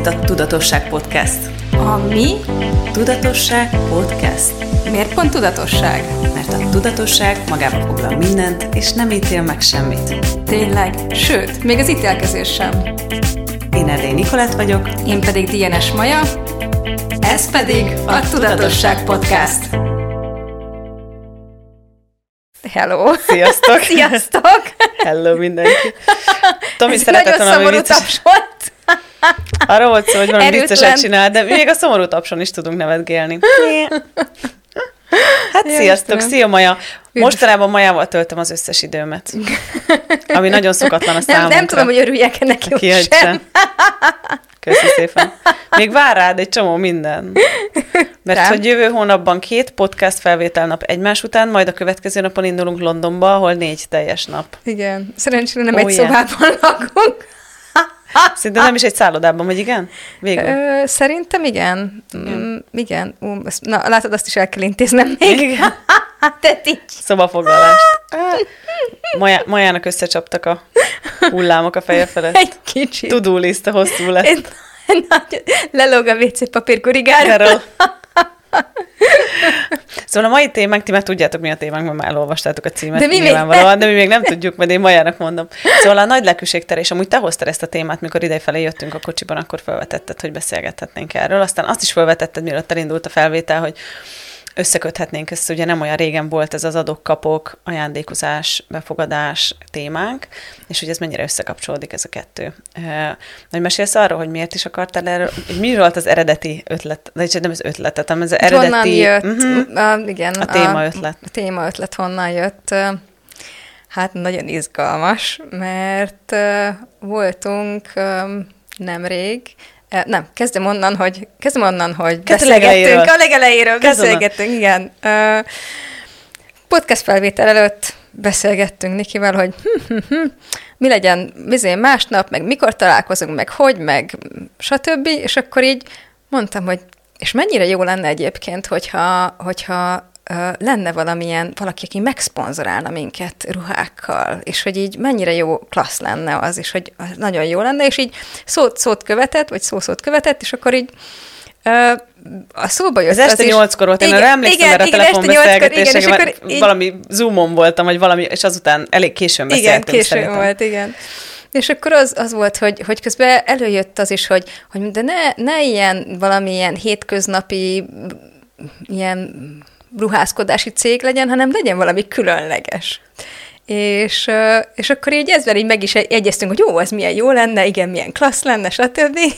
itt a Tudatosság Podcast. A mi? Tudatosság Podcast. Miért pont tudatosság? Mert a tudatosság magába foglal mindent, és nem ítél meg semmit. Tényleg, sőt, még az ítélkezés sem. Én Erdély Nikolett vagyok. Én pedig DNS Maja. Ez pedig a Tudatosság Podcast. Hello! Sziasztok! Sziasztok! Hello mindenki! Tomi Ez szeretett nagyon szomorú vicces. tapsolt. Arra volt szó, hogy valami Erőtlen. vicceset csinál, de még a szomorú tapson is tudunk nevetgélni. Hát Ja, sziasztok, Istenem. szia Maja! Mostanában Majával töltöm az összes időmet. Ami nagyon szokatlan a Nem, számunkra. nem tudom, hogy örüljek -e neki, Ki, hogy hogy sem. sem. Köszi szépen. Még vár rád egy csomó minden. Mert Rám? hogy jövő hónapban két podcast felvétel nap egymás után, majd a következő napon indulunk Londonba, ahol négy teljes nap. Igen, szerencsére nem Oh, egy yeah. szobában lakunk. Szerintem nem is egy szállodában, vagy igen? Végül. Ö, szerintem igen. Mm, igen. Ú, ezt, na, látod, azt is el kell intéznem még. Igen. Te így. Szobafoglalást. Maja, Majának összecsaptak a hullámok a feje felett. Egy kicsit. Tudó hosszú lett. Egy nagy- Lelóg a WC papír korigára. Carol. Szóval a mai témánk, ti már tudjátok, mi a témánk, mert már elolvastátok a címet De mi még nyilvánvalóan, de mi még nem tudjuk, mert én Majának mondom. Szóval a nagy lelkűségterés, amúgy te hoztad ezt a témát, mikor idefelé jöttünk a kocsiban, akkor felvetetted, hogy beszélgethetnénk erről. Aztán azt is felvetetted, mielőtt elindult a felvétel, hogy összeköthetnénk ezt, ugye nem olyan régen volt ez az adok-kapok, ajándékozás, befogadás témánk, és hogy ez mennyire összekapcsolódik ez a kettő. Hogy mesélsz arról, hogy miért is akartál erről, hogy mi volt az eredeti ötlet, de nem az ötletet, hanem az eredeti... Honnan jött? Mhm. A, igen. A téma ötlet. A téma ötlet honnan jött? Hát nagyon izgalmas, mert voltunk nemrég, nem, kezdem onnan, hogy, kezdem onnan, hogy Kezd beszélgettünk, a legelejéről Kezd beszélgettünk, igen. Podcast felvétel előtt beszélgettünk Nikivel, hogy hm, hm, hm, mi legyen vizé másnap, meg mikor találkozunk, meg hogy, meg stb. És akkor így mondtam, hogy és mennyire jó lenne egyébként, hogyha, hogyha lenne valamilyen, valaki, aki megszponzorálna minket ruhákkal, és hogy így mennyire jó klassz lenne az, és hogy az nagyon jó lenne, és így szót, szót követett, vagy szó-szót követett, és akkor így a szóba jött Ez este az is- nyolckor volt, én Igen, arra emlékszem, igen, mert a igen, este nyolckor, igen, akkor valami zoomon voltam, vagy valami, és azután elég későn Igen, beszéltünk későn szerintem. volt, igen. És akkor az, az volt, hogy, hogy közben előjött az is, hogy, hogy de ne, ne ilyen valamilyen hétköznapi ilyen ruházkodási cég legyen, hanem legyen valami különleges. És, és akkor így ezzel így meg is egyeztünk, hogy jó, ez milyen jó lenne, igen, milyen klassz lenne, stb.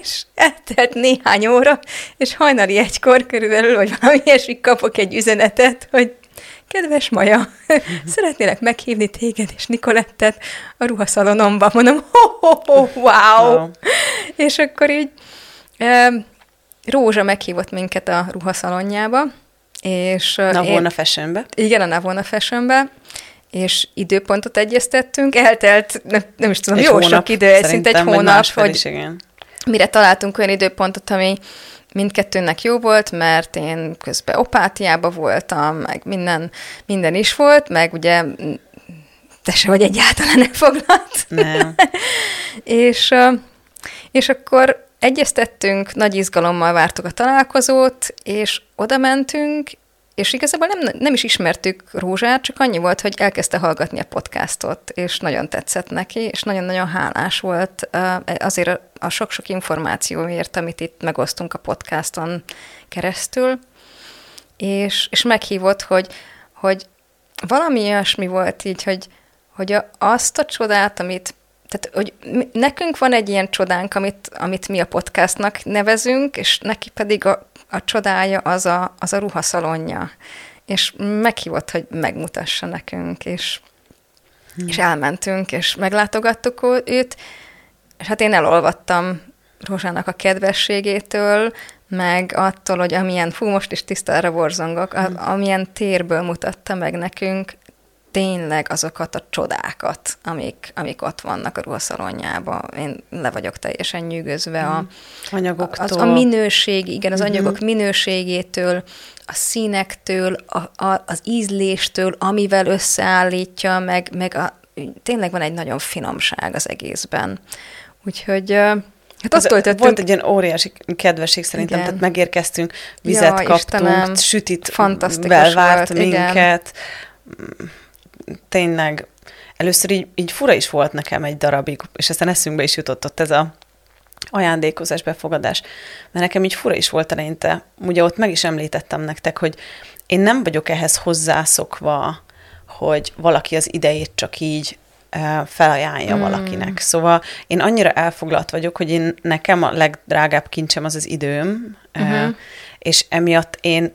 És eltelt néhány óra, és hajnali egykor körülbelül, vagy valami ilyesmi kapok egy üzenetet, hogy Kedves Maja, szeretnélek meghívni téged és Nikolettet a ruhaszalonomba. Mondom, ho, ho, ho, wow! Wow. És akkor így Rózsa meghívott minket a ruhaszalonjába, és ö, Na, én- volna fashionbe. igen, a Navona Fashionbe, és időpontot egyeztettünk, eltelt, nem, nem is tudom, Egy jó hónap, sok idő, szinte egy hónap, hogy is, igen. mire találtunk olyan időpontot, ami mindkettőnek jó volt, mert én közben opátiába voltam, meg minden, minden is volt, meg ugye te se vagy egyáltalán elfoglalt. Nem. És, és akkor egyeztettünk, nagy izgalommal vártuk a találkozót, és oda mentünk, és igazából nem, nem is ismertük Rózsát, csak annyi volt, hogy elkezdte hallgatni a podcastot, és nagyon tetszett neki, és nagyon-nagyon hálás volt azért a- sok-sok információért, amit itt megosztunk a podcaston keresztül, és, és meghívott, hogy, hogy valami olyasmi volt így, hogy, hogy azt a csodát, amit tehát, hogy nekünk van egy ilyen csodánk, amit, amit mi a podcastnak nevezünk, és neki pedig a, a csodája az a, az a ruhaszalonja. És meghívott, hogy megmutassa nekünk, és, és elmentünk, és meglátogattuk őt, és hát én elolvattam Rózsának a kedvességétől, meg attól, hogy amilyen, fú, most is tisztára borzongok, a, amilyen térből mutatta meg nekünk tényleg azokat a csodákat, amik, amik ott vannak a ruhaszalonjában. Én le vagyok teljesen nyűgözve a, Anyagoktól. az, a minőség, igen, az anyagok minőségétől, a színektől, a, a, az ízléstől, amivel összeállítja, meg, meg a, tényleg van egy nagyon finomság az egészben. Úgyhogy Hát azt töltöttünk. Volt egy ilyen óriási kedvesség szerintem, igen. tehát megérkeztünk, vizet ja, kaptunk, Istenem, sütit várt volt, minket. Igen. Tényleg, először így, így fura is volt nekem egy darabig, és aztán eszünkbe is jutott ott ez a ajándékozás, befogadás. Mert nekem így fura is volt eleinte. Ugye ott meg is említettem nektek, hogy én nem vagyok ehhez hozzászokva, hogy valaki az idejét csak így felajánlja hmm. valakinek. Szóval én annyira elfoglalt vagyok, hogy én nekem a legdrágább kincsem az az időm, uh-huh. és emiatt én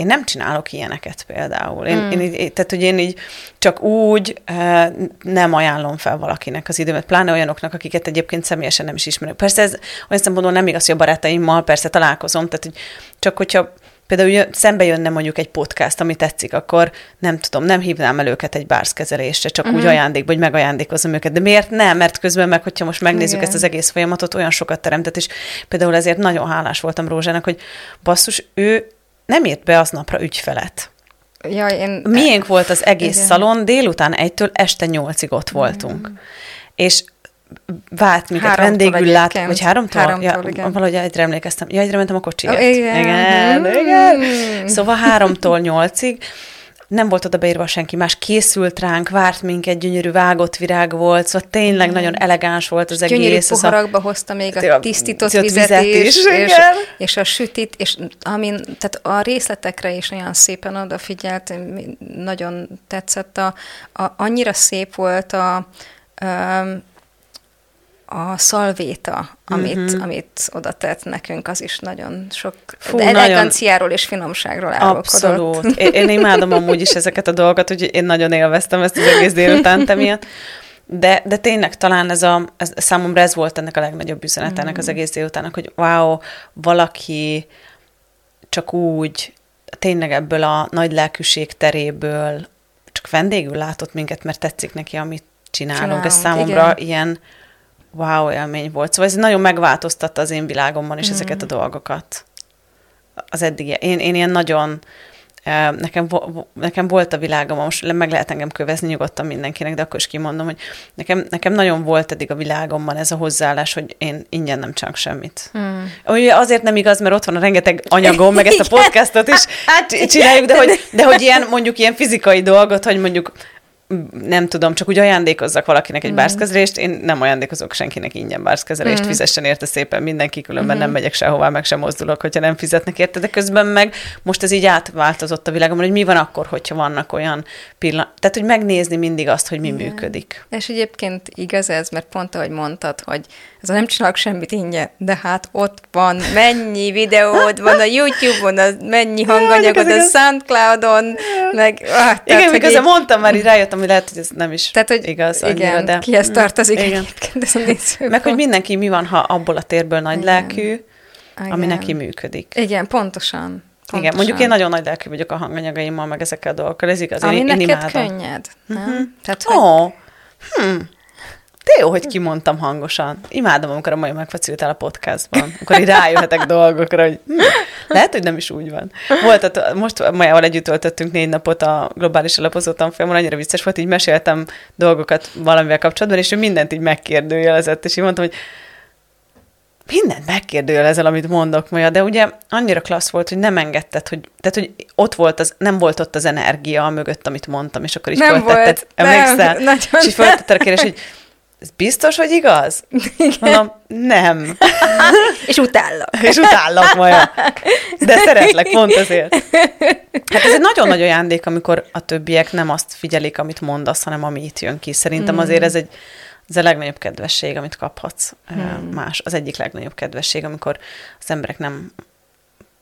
én nem csinálok ilyeneket például. Én, mm. én, tehát, hogy én így csak úgy nem ajánlom fel valakinek az időmet, pláne olyanoknak, akiket egyébként személyesen nem is ismerek. Persze ez olyan szempontból nem igaz, hogy a barátaimmal persze találkozom, tehát hogy csak hogyha például szembe jönne mondjuk egy podcast, ami tetszik, akkor nem tudom, nem hívnám el őket egy bárszkezelésre, csak uh-huh. úgy mhm. ajándékba, hogy megajándékozom őket. De miért nem? Mert közben meg, hogyha most megnézzük Igen. ezt az egész folyamatot, olyan sokat teremtett, és például ezért nagyon hálás voltam Rózsának, hogy basszus, ő nem írt be aznapra ügyfelet. Ja, én... Miénk volt az egész Igen. szalon, délután egytől este nyolcig ott voltunk. Mm. És vált minket vendégül lát, vagy háromtól? háromtól ja, igen. Valahogy egyre emlékeztem. Ja, egyre mentem a kocsiért. Oh, igen. Igen, igen. Mm. Szóval háromtól nyolcig nem volt oda beírva senki más, készült ránk, várt minket, gyönyörű vágott virág volt, szóval tényleg mm. nagyon elegáns volt az gyönyörű egész. Gyönyörű poharakba a, hozta még a tisztított vizet, vizet is, is és, és, a sütit, és amin, tehát a részletekre is olyan szépen odafigyelt, nagyon tetszett, a, a, annyira szép volt a, a szalvéta, amit, uh-huh. amit oda tett nekünk, az is nagyon sok Fú, eleganciáról nagyon... és finomságról árulkodott. Abszolút. Én, én imádom amúgy is ezeket a dolgokat, úgyhogy én nagyon élveztem ezt az egész délután miatt. De, de tényleg talán ez a, ez, számomra ez volt ennek a legnagyobb üzenet ennek az mm. egész délutának, hogy wow, valaki csak úgy, tényleg ebből a nagy lelkűség teréből csak vendégül látott minket, mert tetszik neki, amit csinálunk. Csinálunk, ez számomra igen. ilyen wow élmény volt. Szóval ez nagyon megváltoztatta az én világomban is mm. ezeket a dolgokat. Az eddig. Én, én ilyen nagyon, nekem, nekem volt a világom, most meg lehet engem kövezni nyugodtan mindenkinek, de akkor is kimondom, hogy nekem, nekem nagyon volt eddig a világomban ez a hozzáállás, hogy én ingyen nem csak semmit. Mm. Ugye azért nem igaz, mert ott van a rengeteg anyagom, meg ezt a podcastot is hát, csináljuk, de hogy, de hogy ilyen mondjuk ilyen fizikai dolgot, hogy mondjuk nem tudom, csak úgy ajándékozzak valakinek egy mm. bárszkezrést, én nem ajándékozok senkinek ingyen bárszkezrést, mm. fizessen érte szépen mindenki, különben mm. nem megyek sehová, meg sem mozdulok, hogyha nem fizetnek érte, de közben meg most ez így átváltozott a világomban, hogy mi van akkor, hogyha vannak olyan pillanat, tehát hogy megnézni mindig azt, hogy mi Igen. működik. És egyébként igaz ez, mert pont ahogy mondtad, hogy ez a nem csinálok semmit ingyen, de hát ott van, mennyi videód van a YouTube-on, az mennyi hanganyagod a Soundcloud-on, meg... Ah, igen, miközben így... mondtam már, így rájöttem, hogy lehet, hogy ez nem is tehát, hogy igaz igen, annyira, de... kihez tartozik igen. ez a Meg, hogy mindenki mi van, ha abból a térből nagy igen. lelkű, igen. ami neki működik. Igen, pontosan. Pontosan. Igen, mondjuk én nagyon nagy lelkű vagyok a hanganyagaimmal, meg ezekkel a dolgokkal, ez igaz. Ami én, neked én imádom. könnyed, nem? Uh-huh. Tehát, hogy... oh. hmm. De jó, hogy kimondtam hangosan. Imádom, amikor a mai megfaciltál a podcastban, akkor így rájöhetek dolgokra, hogy hm, lehet, hogy nem is úgy van. Volt, most Majával együtt töltöttünk négy napot a globális alapozó tanfolyamon, annyira vicces volt, így meséltem dolgokat valamivel kapcsolatban, és ő mindent így megkérdőjelezett, és így mondtam, hogy mindent megkérdőjelezel, amit mondok, Maja, de ugye annyira klassz volt, hogy nem engedted, hogy, tehát, hogy ott volt az, nem volt ott az energia mögött, amit mondtam, és akkor is nem volt, emlékszel? Nem, és így föltetted a kérdés, hogy ez biztos, hogy igaz? Igen. Mondom, nem. És utállak. És utállak, Maja. De szeretlek, pont azért. Hát ez egy nagyon nagy ajándék, amikor a többiek nem azt figyelik, amit mondasz, hanem ami itt jön ki. Szerintem hmm. azért ez egy ez a legnagyobb kedvesség, amit kaphatsz hmm. más. Az egyik legnagyobb kedvesség, amikor az emberek nem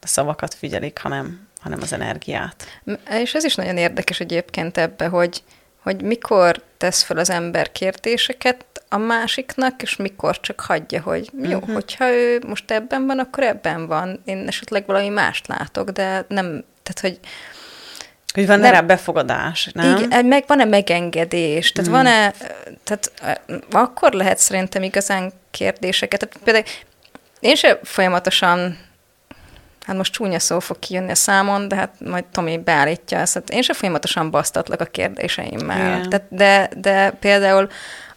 a szavakat figyelik, hanem, hanem az energiát. És ez is nagyon érdekes egyébként ebbe, hogy, hogy mikor tesz fel az ember kérdéseket a másiknak, és mikor csak hagyja, hogy jó, uh-huh. hogyha ő most ebben van, akkor ebben van. Én esetleg valami mást látok, de nem, tehát hogy hogy van rá befogadás, nem? Igen, meg van-e megengedés, tehát mm. van-e, tehát akkor lehet szerintem igazán kérdéseket. Tehát például én sem folyamatosan hát most csúnya szó fog kijönni a számon, de hát majd Tomi beállítja ezt. Hát én sem folyamatosan basztatlak a kérdéseimmel. Tehát de, de például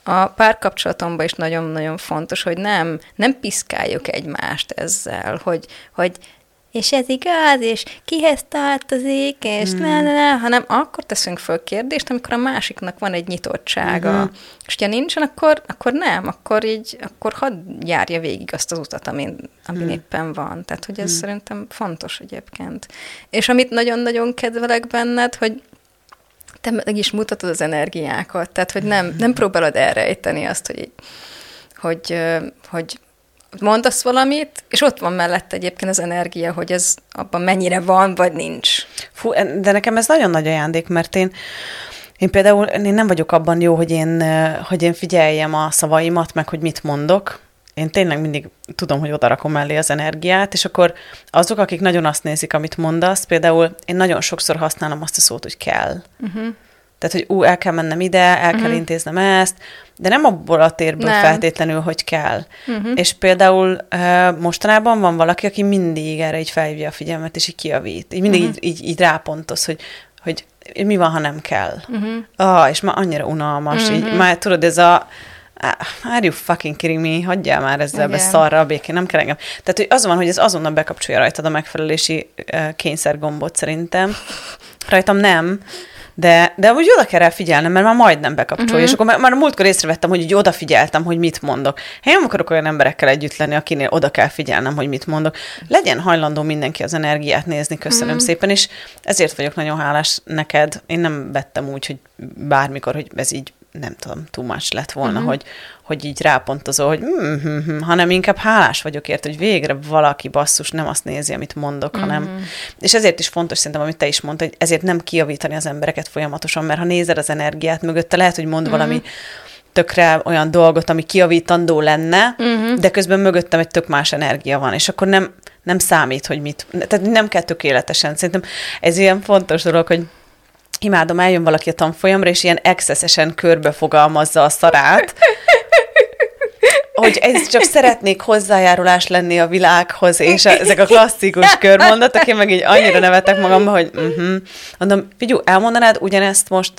a párkapcsolatomban is nagyon-nagyon fontos, hogy nem, nem piszkáljuk egymást ezzel, hogy, hogy és ez igaz, és kihez tartozik, és hmm. ne, ne, ne, hanem akkor teszünk föl kérdést, amikor a másiknak van egy nyitottsága. Uh-huh. És ha nincsen, akkor, akkor nem, akkor így, akkor hadd járja végig azt az utat, amin, amin hmm. éppen van. Tehát, hogy ez hmm. szerintem fontos egyébként. És amit nagyon-nagyon kedvelek benned, hogy te meg is mutatod az energiákat, tehát, hogy nem, nem próbálod elrejteni azt, hogy, hogy, hogy mondasz valamit, és ott van mellette egyébként az energia, hogy ez abban mennyire van, vagy nincs. Fú, de nekem ez nagyon nagy ajándék, mert én én például én nem vagyok abban jó, hogy én, hogy én figyeljem a szavaimat, meg hogy mit mondok. Én tényleg mindig tudom, hogy odarakom mellé az energiát, és akkor azok, akik nagyon azt nézik, amit mondasz, például én nagyon sokszor használom azt a szót, hogy kell. Uh-huh. Tehát, hogy ú, el kell mennem ide, el uh-huh. kell mhm. intéznem ezt, de nem abból a térből nem. feltétlenül, hogy kell. Uh-huh. És például uh, mostanában van valaki, aki mindig erre így felhívja a figyelmet, és így kiavít. Így mindig uh-huh. így, így, így rápontoz, hogy, hogy mi van, ha nem kell. Uh-huh. Ah, és már annyira unalmas. Uh-huh. Így, már tudod, ez a are you fucking kidding me? Hagyjál már ezzel be szarra a békén, nem kell engem. Tehát, hogy az van, hogy ez azonnal bekapcsolja rajtad a megfelelési kényszergombot szerintem. Rajtam nem, de, de úgy oda kell rá figyelnem, mert már majdnem bekapcsolja, uh-huh. és akkor már, már a múltkor észrevettem, hogy úgy odafigyeltem, hogy mit mondok. Én nem akarok olyan emberekkel együtt lenni, akinél oda kell figyelnem, hogy mit mondok. Legyen hajlandó mindenki az energiát nézni, köszönöm uh-huh. szépen, és ezért vagyok nagyon hálás neked. Én nem vettem úgy, hogy bármikor, hogy ez így nem tudom, too much lett volna, uh-huh. hogy, hogy így rápontozó, hogy mm-hmm, hanem inkább hálás vagyok ért, hogy végre valaki basszus nem azt nézi, amit mondok, uh-huh. hanem, és ezért is fontos szerintem, amit te is mondtad, hogy ezért nem kiavítani az embereket folyamatosan, mert ha nézed az energiát mögötte, lehet, hogy mond uh-huh. valami tökre olyan dolgot, ami kiavítandó lenne, uh-huh. de közben mögöttem egy tök más energia van, és akkor nem, nem számít, hogy mit, tehát nem kell tökéletesen. Szerintem ez ilyen fontos dolog, hogy imádom, eljön valaki a tanfolyamra, és ilyen excessesen körbe fogalmazza a szarát, hogy ez csak szeretnék hozzájárulás lenni a világhoz, és a, ezek a klasszikus körmondatok, én meg így annyira nevetek magamba, hogy uh-huh. mondom, Figyú, elmondanád ugyanezt most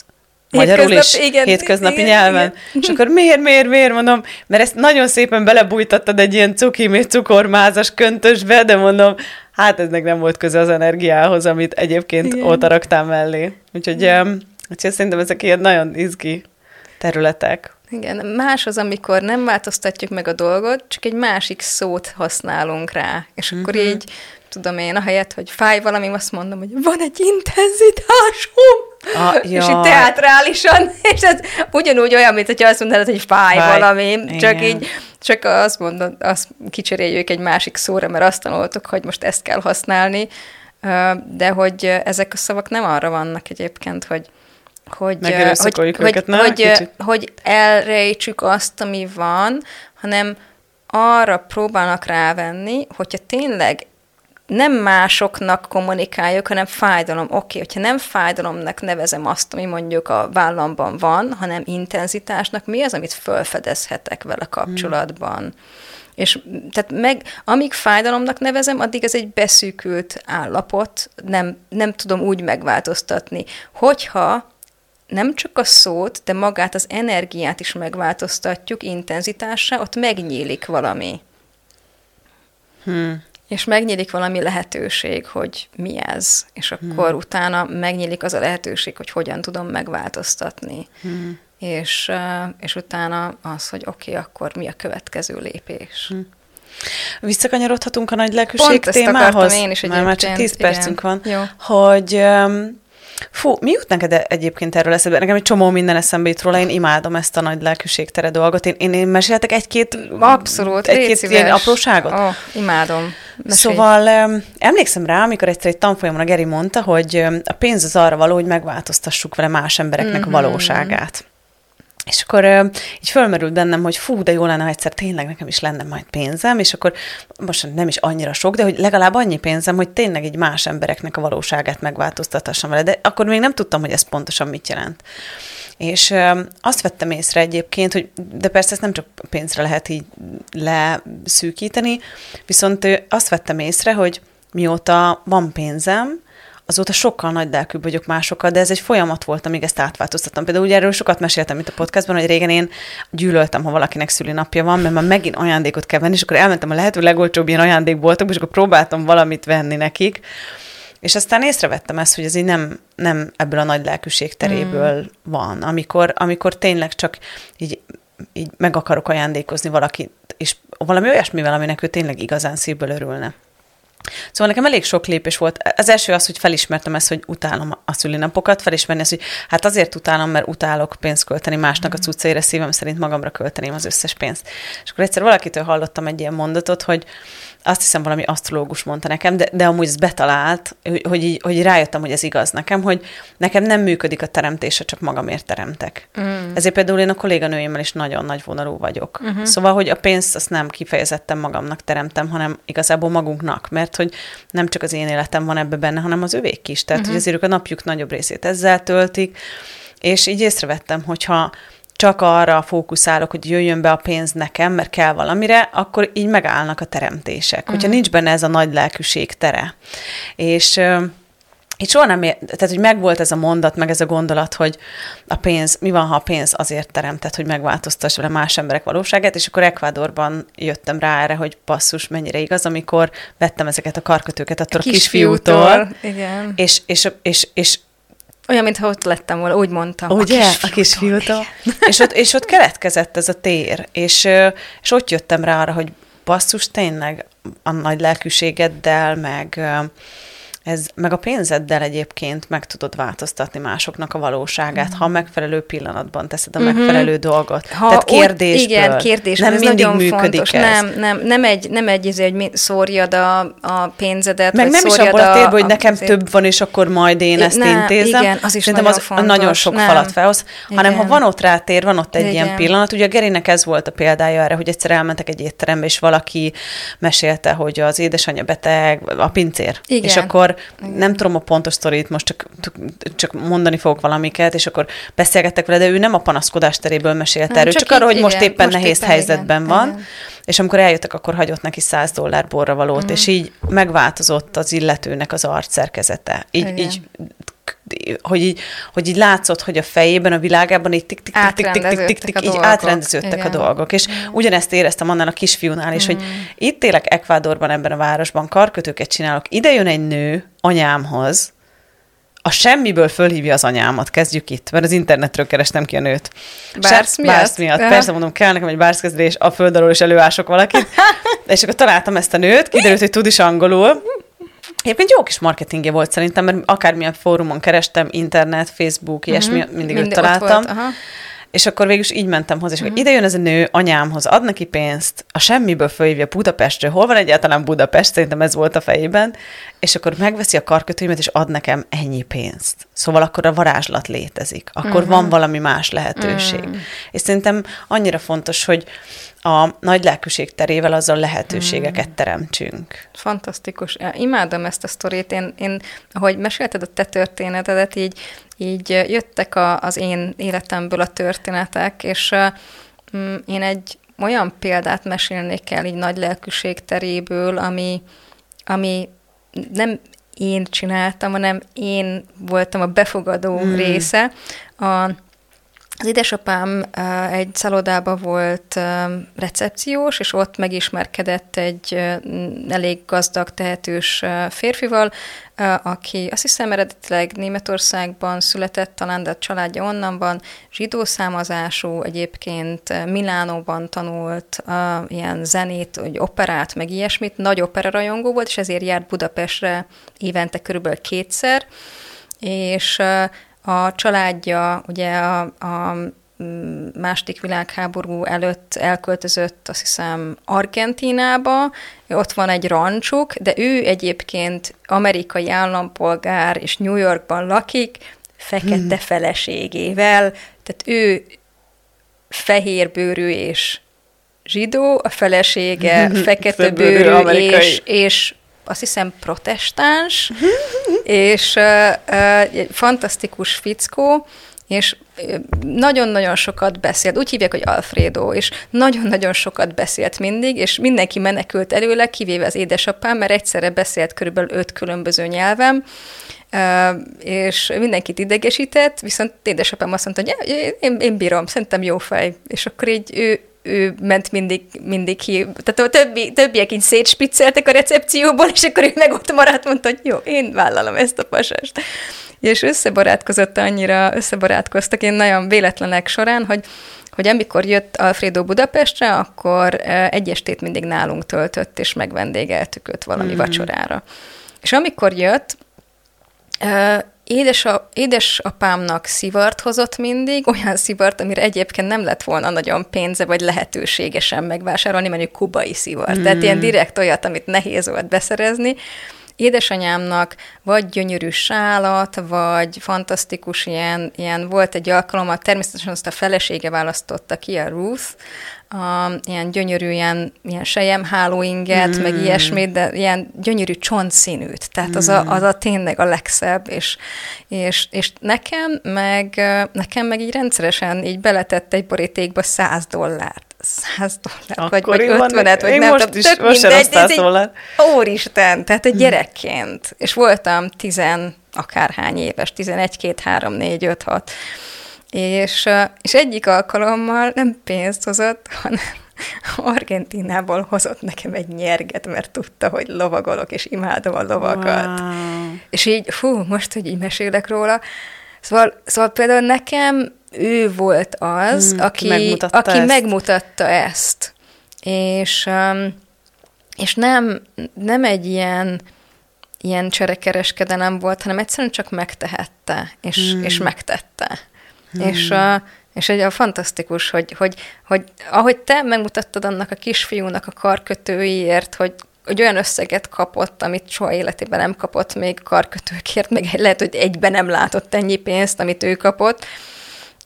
magyarul is, igen, hétköznapi igen, nyelven. Igen. És akkor miért, miért, miért, mondom, mert ezt nagyon szépen belebújtattad egy ilyen cukimé cukormázas köntösbe, de mondom, hát eznek nem volt köze az energiához, amit egyébként Igen. ott raktál mellé. Úgyhogy, um, úgyhogy szerintem ezek ilyen nagyon izgi területek. Igen, más az, amikor nem változtatjuk meg a dolgot, csak egy másik szót használunk rá, és akkor mm-hmm. így tudom én, ahelyett, hogy fáj valami, azt mondom, hogy van egy intenzitásom, ah, és így teatrálisan, és ez ugyanúgy olyan, mint hogyha azt mondanád, hogy fáj, fáj. valami, Igen. csak így, csak azt mondod, azt kicseréljük egy másik szóra, mert azt tanultuk, hogy most ezt kell használni, de hogy ezek a szavak nem arra vannak egyébként, hogy hogy, hogy, hogy, hogy, hogy elrejtsük azt, ami van, hanem arra próbálnak rávenni, hogyha tényleg nem másoknak kommunikáljuk, hanem fájdalom. Oké, okay, hogyha nem fájdalomnak nevezem azt, ami mondjuk a vállamban van, hanem intenzitásnak, mi az, amit felfedezhetek vele kapcsolatban? Hmm. És tehát meg, amíg fájdalomnak nevezem, addig ez egy beszűkült állapot, nem, nem tudom úgy megváltoztatni. Hogyha nem csak a szót, de magát az energiát is megváltoztatjuk intenzitásra, ott megnyílik valami. Hmm és megnyílik valami lehetőség, hogy mi ez, és hmm. akkor hmm. utána megnyílik az a lehetőség, hogy hogyan tudom megváltoztatni. Hmm. És, és utána az, hogy oké, okay, akkor mi a következő lépés. Hmm. Visszakanyarodhatunk a nagy lelkűség témához? én is Már, már csak 10 percünk van. Jó. Hogy um, Fú, mi jut neked egyébként erről eszembe? Nekem egy csomó minden eszembe jut róla, én imádom ezt a nagy lelkűségtere dolgot. Én, én, én meséltek egy-két... Abszolút, egy-két ilyen apróságot? Oh, imádom. Mesélj. Szóval um, emlékszem rá, amikor egyszer egy tanfolyamon a Geri mondta, hogy a pénz az arra való, hogy megváltoztassuk vele más embereknek mm-hmm. a mhm. valóságát. És akkor uh, így fölmerült bennem, hogy fú, de jó lenne, ha egyszer tényleg nekem is lenne majd pénzem, és akkor most nem is annyira sok, de hogy legalább annyi pénzem, hogy tényleg egy más embereknek a valóságát megváltoztathassam vele. De akkor még nem tudtam, hogy ez pontosan mit jelent. És azt vettem észre egyébként, hogy de persze ezt nem csak pénzre lehet így leszűkíteni, viszont azt vettem észre, hogy mióta van pénzem, azóta sokkal nagy lelkűbb vagyok másokkal, de ez egy folyamat volt, amíg ezt átváltoztattam. Például ugye erről sokat meséltem itt a podcastban, hogy régen én gyűlöltem, ha valakinek szülinapja van, mert már megint ajándékot kell venni, és akkor elmentem a lehető legolcsóbb ilyen ajándékboltokba, és akkor próbáltam valamit venni nekik. És aztán észrevettem ezt, hogy ez így nem, nem ebből a nagy lelkűség teréből mm. van, amikor, amikor tényleg csak így, így meg akarok ajándékozni valakit, és valami olyasmivel, aminek ő tényleg igazán szívből örülne. Szóval nekem elég sok lépés volt. Az első az, hogy felismertem ezt, hogy utálom a szülinapokat, felismerni ezt, hogy hát azért utálom, mert utálok pénzt költeni másnak a mhm. cuccaira, szívem szerint magamra költeném az összes pénzt. És akkor egyszer valakitől hallottam egy ilyen mondatot, hogy azt hiszem valami asztrológus mondta nekem, de, de amúgy ez betalált, hogy, hogy, így, hogy rájöttem, hogy ez igaz nekem, hogy nekem nem működik a teremtése, csak magamért teremtek. Mm. Ezért például én a kolléganőimmel is nagyon nagy vonalú vagyok. Mm-hmm. Szóval, hogy a pénzt azt nem kifejezetten magamnak teremtem, hanem igazából magunknak, mert hogy nem csak az én életem van ebbe benne, hanem az övék is. Tehát, mm-hmm. hogy azért ők a napjuk nagyobb részét ezzel töltik, és így észrevettem, hogyha csak arra fókuszálok, hogy jöjjön be a pénz nekem, mert kell valamire, akkor így megállnak a teremtések. Uh-huh. Hogyha mhm. nincs benne ez a nagy lelkűség tere. És itt soha nem, ér, tehát hogy megvolt ez a mondat, meg ez a gondolat, hogy a pénz, mi van, ha a pénz azért teremtett, hogy megváltoztass vele más emberek valóságát, és akkor Ekvádorban jöttem rá erre, hogy basszus, mennyire igaz, amikor vettem ezeket a karkötőket attól a, a kisfiútól, igen. És, és, és, és olyan, mintha ott lettem volna, úgy mondtam. Ugye? A kisfiútól. és, ott, és ott keletkezett ez a tér, és, és ott jöttem rá arra, hogy basszus, tényleg a nagy lelkűségeddel, meg ez meg a pénzeddel egyébként meg tudod változtatni másoknak a valóságát, mm. ha megfelelő pillanatban teszed a mm-hmm. megfelelő dolgot. Ha Tehát kérdésből. Igen, kérdés, nem ez mindig nagyon fontos. Ez. Nem, nem, nem egy, nem egy, izé, hogy szórjad a, a pénzedet, meg nem is abból a térben, hogy nekem azért... több van, és akkor majd én ezt nem, intézem. Igen, az is Szerintem nagyon az fontos. nagyon sok nem. falat felhoz, igen. hanem ha van ott rátér, van ott egy igen. ilyen pillanat. Ugye a Gerinek ez volt a példája erre, hogy egyszer elmentek egy étterembe, és valaki mesélte, hogy az édesanyja beteg, a pincér. Igen. És akkor nem tudom a pontos sztorit, most csak, csak mondani fogok valamiket, és akkor beszélgettek vele, de ő nem a panaszkodás teréből mesélte erről, csak, csak arról, hogy igen, most éppen most nehéz éppen helyzetben igen, van. Igen. És amikor eljöttek, akkor hagyott neki 100 dollár borra valót, mm. és így megváltozott az illetőnek az arcszerkezete. Így, igen. így hogy így, hogy így látszott, hogy a fejében, a világában így tik tik tik tik tik tik tik így átrendeződtek Igen. a dolgok. És mm. ugyanezt éreztem annál a kisfiúnál is, mm. hogy itt élek Ekvádorban, ebben a városban, karkötőket csinálok, ide jön egy nő anyámhoz, a semmiből fölhívja az anyámat, kezdjük itt, mert az internetről kerestem ki a nőt. Bársz miatt? Bársz miatt. Persze mondom, kell nekem egy bárszkezdés, a föld alól is előások valakit. és akkor találtam ezt a nőt, kiderült, hogy tud is angolul, Egyébként jó kis marketingje volt szerintem, mert akármilyen fórumon kerestem, internet, Facebook, ilyesmi, uh-huh. mindig, mindig őt találtam. Volt, És akkor végül is így mentem hozzá, és uh-huh. ide jön ez a nő anyámhoz, ad neki pénzt, a semmiből fölhívja Budapestről, hol van egyáltalán Budapest, szerintem ez volt a fejében, és akkor megveszi a karkötőimet, és ad nekem ennyi pénzt. Szóval akkor a varázslat létezik, akkor uh-huh. van valami más lehetőség. Uh-huh. És szerintem annyira fontos, hogy a nagy lelkűség terével azzal lehetőségeket mm. teremtsünk. Fantasztikus. Imádom ezt a sztorit. Én, én, ahogy mesélted a te történetedet, így, így jöttek a, az én életemből a történetek, és uh, én egy olyan példát mesélnék el így nagy lelkűség teréből, ami, ami nem én csináltam, hanem én voltam a befogadó mm. része. A, az édesapám egy szalodában volt recepciós, és ott megismerkedett egy elég gazdag, tehetős férfival, aki azt hiszem eredetileg Németországban született, talán de a családja onnan van, zsidó számazású, egyébként Milánóban tanult ilyen zenét, vagy operát, meg ilyesmit, nagy operarajongó volt, és ezért járt Budapestre évente körülbelül kétszer, és a családja ugye a, a második világháború előtt elköltözött, azt hiszem, Argentinába, ott van egy rancsuk, de ő egyébként amerikai állampolgár, és New Yorkban lakik, fekete hmm. feleségével, tehát ő fehérbőrű és zsidó, a felesége fekete bőrű és, és azt hiszem protestáns, és uh, fantasztikus fickó, és nagyon-nagyon sokat beszélt, úgy hívják, hogy Alfredo, és nagyon-nagyon sokat beszélt mindig, és mindenki menekült előle, kivéve az édesapám, mert egyszerre beszélt körülbelül öt különböző nyelvem, és mindenkit idegesített, viszont édesapám azt mondta, hogy én, én bírom, szerintem jó fej. És akkor így ő, ő ment mindig, mindig ki, tehát a többi, többiek így szétspicceltek a recepcióból, és akkor ő meg ott maradt, mondta, hogy jó, én vállalom ezt a pasast. És összebarátkozott annyira, összebarátkoztak én nagyon véletlenek során, hogy hogy amikor jött Alfredo Budapestre, akkor egy estét mindig nálunk töltött, és megvendégeltük őt valami mm. vacsorára. És amikor jött, Édesa, édesapámnak szivart hozott mindig, olyan szivart, amire egyébként nem lett volna nagyon pénze, vagy lehetőségesen megvásárolni, mondjuk kubai szivart. Mm. Tehát ilyen direkt olyat, amit nehéz volt beszerezni. Édesanyámnak vagy gyönyörű sálat, vagy fantasztikus ilyen, ilyen volt egy alkalommal, természetesen azt a felesége választotta ki, a Ruth, a, ilyen gyönyörű, ilyen, ilyen sejem hálóinget, mm. meg ilyesmit, de ilyen gyönyörű csontszínűt. Tehát az, a, mm. az a tényleg a legszebb, és, és, és nekem meg, nekem meg így rendszeresen így beletett egy borítékba 100 dollárt. 100 dollár, vagy, vagy 50 vagy nem most is, tök most mindegy, ez dollár. Úristen, tehát egy mm. gyerekként. És voltam tizen akárhány éves, 11, 2, 3, 4, 5, 6 és, és egyik alkalommal nem pénzt hozott, hanem Argentinából hozott nekem egy nyerget, mert tudta, hogy lovagolok, és imádom a lovakat. Wow. És így, fú, most, hogy így mesélek róla, szóval, szóval például nekem ő volt az, hmm, aki, megmutatta, aki ezt. megmutatta ezt. És, és nem, nem egy ilyen, ilyen cserekereskedelem volt, hanem egyszerűen csak megtehette, és, hmm. és megtette. Hmm. És, uh, és egy a fantasztikus, hogy, hogy, hogy ahogy te megmutattad annak a kisfiúnak a karkötőiért, hogy hogy olyan összeget kapott, amit soha életében nem kapott még karkötőkért, meg lehet, hogy egyben nem látott ennyi pénzt, amit ő kapott.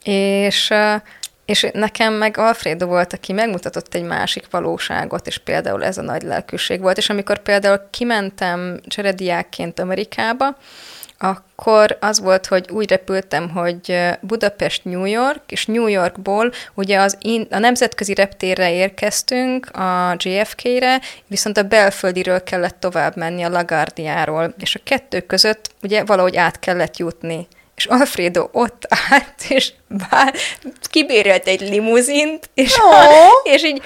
És, és nekem meg Alfredo volt, aki megmutatott egy másik valóságot, és például ez a nagy lelkűség volt. És amikor például kimentem cserediákként Amerikába, akkor az volt, hogy úgy repültem, hogy Budapest, New York, és New Yorkból ugye az in, a nemzetközi reptérre érkeztünk, a JFK-re, viszont a belföldiről kellett tovább menni a LaGuardia-ról, és a kettő között ugye valahogy át kellett jutni és Alfredo ott állt, és bár, kibérelt egy limuzint, és, oh. és így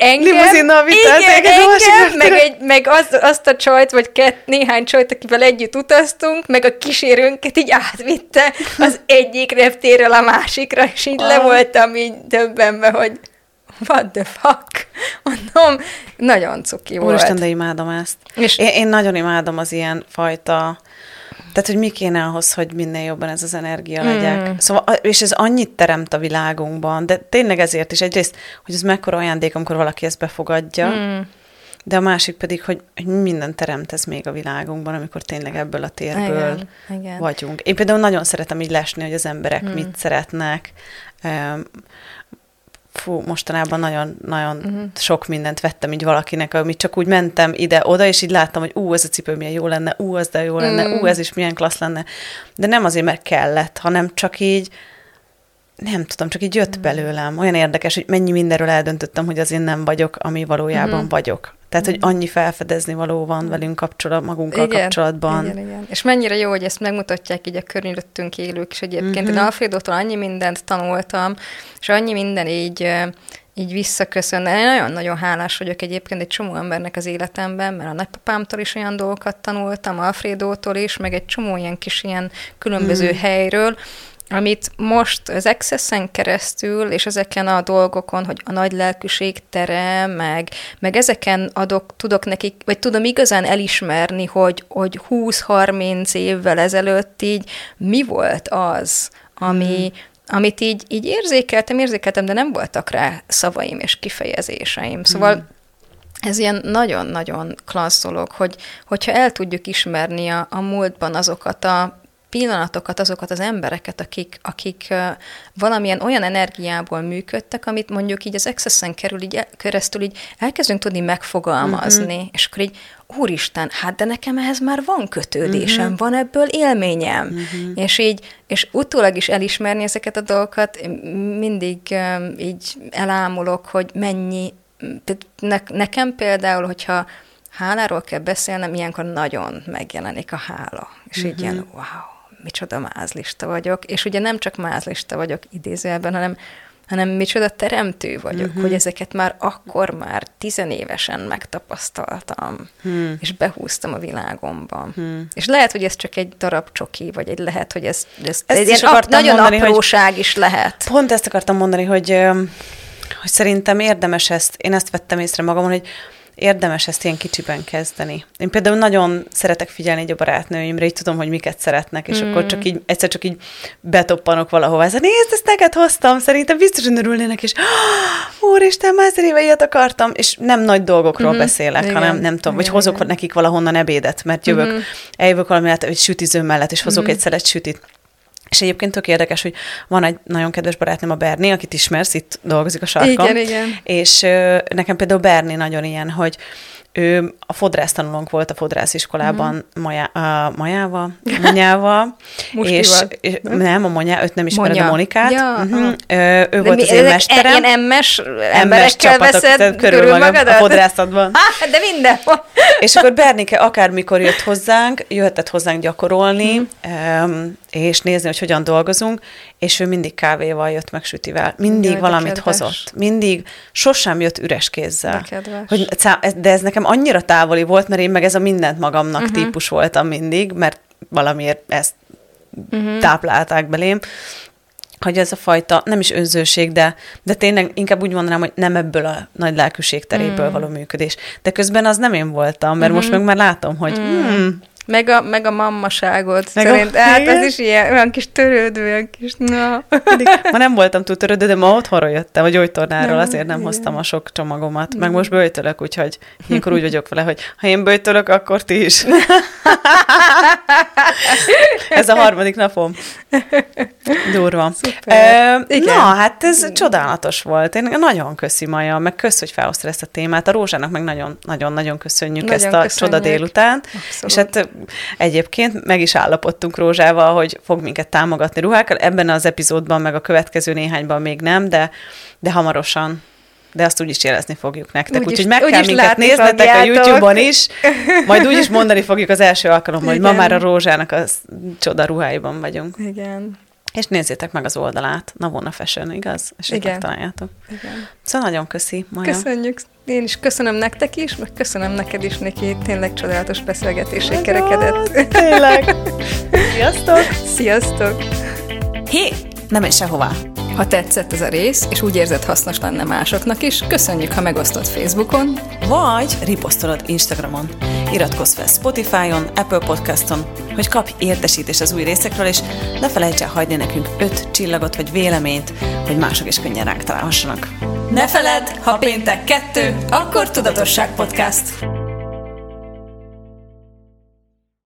engem, Limuzinnal igen, engem, meg, egy, meg az, azt a csajt, vagy kett, néhány csajt, akivel együtt utaztunk, meg a kísérőnket így átvitte az egyik reptérről a másikra, és így ah. le voltam így döbbenve, hogy what the fuck? Mondom, nagyon cuki volt. Úristen, de imádom ezt. És én, én nagyon imádom az ilyen fajta tehát, hogy mi kéne ahhoz, hogy minél jobban ez az energia legyek. Mm. Szóval, és ez annyit teremt a világunkban, de tényleg ezért is egyrészt, hogy ez mekkora ajándék, amikor valaki ezt befogadja, mm. de a másik pedig, hogy, hogy minden teremt ez még a világunkban, amikor tényleg ebből a térből igen, igen. vagyunk. Én például nagyon szeretem így lesni, hogy az emberek mm. mit szeretnek, fú, mostanában nagyon, nagyon uh-huh. sok mindent vettem így valakinek, amit csak úgy mentem ide-oda, és így láttam, hogy ú, ez a cipő milyen jó lenne, ú, az de jó lenne, uh-huh. ú, ez is milyen klassz lenne. De nem azért, mert kellett, hanem csak így, nem tudom, csak így jött uh-huh. belőlem. Olyan érdekes, hogy mennyi mindenről eldöntöttem, hogy az én nem vagyok, ami valójában uh-huh. vagyok. Tehát, hogy annyi felfedezni való van velünk kapcsolat, magunkkal igen, kapcsolatban. Igen, igen. És mennyire jó, hogy ezt megmutatják így a körülöttünk élők is egyébként. Uh-huh. Én Alfredótól annyi mindent tanultam, és annyi minden így így visszaköszön. Én nagyon-nagyon hálás vagyok egyébként egy csomó embernek az életemben, mert a nagypapámtól is olyan dolgokat tanultam, Alfredótól is, meg egy csomó ilyen kis ilyen különböző mm. helyről, amit most az Access-en keresztül, és ezeken a dolgokon, hogy a nagy lelkűség tere, meg, meg ezeken adok, tudok nekik, vagy tudom igazán elismerni, hogy, hogy 20-30 évvel ezelőtt így mi volt az, ami, hmm. amit így, így érzékeltem, érzékeltem, de nem voltak rá szavaim és kifejezéseim. Szóval hmm. ez ilyen nagyon-nagyon klassz dolog, hogy, hogyha el tudjuk ismerni a, a múltban azokat a pillanatokat, azokat az embereket, akik, akik valamilyen olyan energiából működtek, amit mondjuk így az Access-en kerül, így, keresztül így elkezdünk tudni megfogalmazni, uh-huh. és akkor így, úristen, hát de nekem ehhez már van kötődésem, uh-huh. van ebből élményem, uh-huh. és így, és utólag is elismerni ezeket a dolgokat, mindig um, így elámulok, hogy mennyi, ne, nekem például, hogyha háláról kell beszélnem, ilyenkor nagyon megjelenik a hála, és uh-huh. így ilyen, wow, micsoda mázlista vagyok, és ugye nem csak mázlista vagyok idézőjelben, hanem hanem micsoda teremtő vagyok, uh-huh. hogy ezeket már akkor már tizenévesen megtapasztaltam, hmm. és behúztam a világomba. Hmm. És lehet, hogy ez csak egy darab csoki, vagy egy lehet, hogy ez, ez, ez egy ilyen ap- nagyon mondani, apróság is lehet. Pont ezt akartam mondani, hogy, hogy szerintem érdemes ezt, én ezt vettem észre magamon, hogy érdemes ezt ilyen kicsiben kezdeni. Én például nagyon szeretek figyelni egy a barátnőimre, így tudom, hogy miket szeretnek, és mm. akkor csak így, egyszer csak így betoppanok valahova, ez nézd, ezt neked hoztam, szerintem biztosan örülnének, és úristen, már ezer éve ilyet akartam, és nem nagy dolgokról mm. beszélek, igen. hanem nem tudom, vagy hozok igen. nekik valahonnan ebédet, mert jövök, mm. eljövök valami, egy sütiző mellett, és hozok mm. egy szelet sütit. És egyébként tök érdekes, hogy van egy nagyon kedves barátnőm, a Berni, akit ismersz, itt dolgozik a sarkon. Igen, igen. És ö, nekem például Berni nagyon ilyen, hogy ő a fodrász tanulónk volt a fodrásziskolában mm. Maja, a Majával, Monyával, és, és nem, a Monyá, őt nem ismered, Monya. a Monikát. Ja, uh-huh. ő, ő volt mi, az én mesterem. Ilyen emmes emberekkel veszed körül, körül magad a fodrászatban. Ah, de mindenhol. és akkor Bernike akármikor jött hozzánk, jöhetett hozzánk gyakorolni, mm. és nézni, hogy hogyan dolgozunk, és ő mindig kávéval jött meg sütivel. Mindig Jaj, valamit hozott. Mindig, sosem jött üres kézzel. De, hogy, de ez nekem annyira távoli volt, mert én meg ez a mindent magamnak uh-huh. típus voltam mindig, mert valamiért ezt uh-huh. táplálták belém, hogy ez a fajta, nem is önzőség, de, de tényleg inkább úgy mondanám, hogy nem ebből a nagy lelkűség teréből mm. való működés. De közben az nem én voltam, mert mm-hmm. most meg már látom, hogy mm. Hmm, meg a, meg a mammaságot meg szerint. A, hát az is ilyen, olyan kis törődő, olyan kis, na. Ma nem voltam túl törődő, de ma otthonról jöttem, a gyógytornáról, nem, azért nem igen. hoztam a sok csomagomat. Meg most bőjtölök, úgyhogy ilyenkor úgy vagyok vele, hogy ha én bőjtölök, akkor ti is. ez a harmadik napom. Durva. E, igen. Na, hát ez csodálatos volt. Én nagyon köszi Maja, meg kösz, hogy felhoztad ezt a témát. A Rózsának meg nagyon-nagyon köszönjük nagyon ezt a köszönjük. csoda délután. Abszolút. És hát egyébként meg is állapodtunk Rózsával, hogy fog minket támogatni ruhákkal. Ebben az epizódban, meg a következő néhányban még nem, de, de hamarosan de azt úgyis jelezni fogjuk nektek. Úgyhogy úgy meg úgy kell minket néznetek fogjátok. a YouTube-on is, majd úgy is mondani fogjuk az első alkalommal, hogy ma már a Rózsának a csoda ruháiban vagyunk. Igen. És nézzétek meg az oldalát, Navona Fashion, igaz? És Igen. megtaláljátok. Igen. Szóval nagyon köszi, Maja. Köszönjük. Én is köszönöm nektek is, meg köszönöm neked is, Niki. Tényleg csodálatos beszélgetésé kerekedett. Tényleg. Sziasztok! Sziasztok! Hé, nem menj sehová! Ha tetszett ez a rész, és úgy érzed hasznos lenne másoknak is, köszönjük, ha megosztod Facebookon, vagy riposztolod Instagramon. Iratkozz fel Spotify-on, Apple Podcaston, hogy kapj értesítést az új részekről, és ne felejts el hagyni nekünk öt csillagot vagy véleményt, hogy mások is könnyen ránk találhassanak. Ne feledd, ha péntek kettő, akkor Tudatosság Podcast.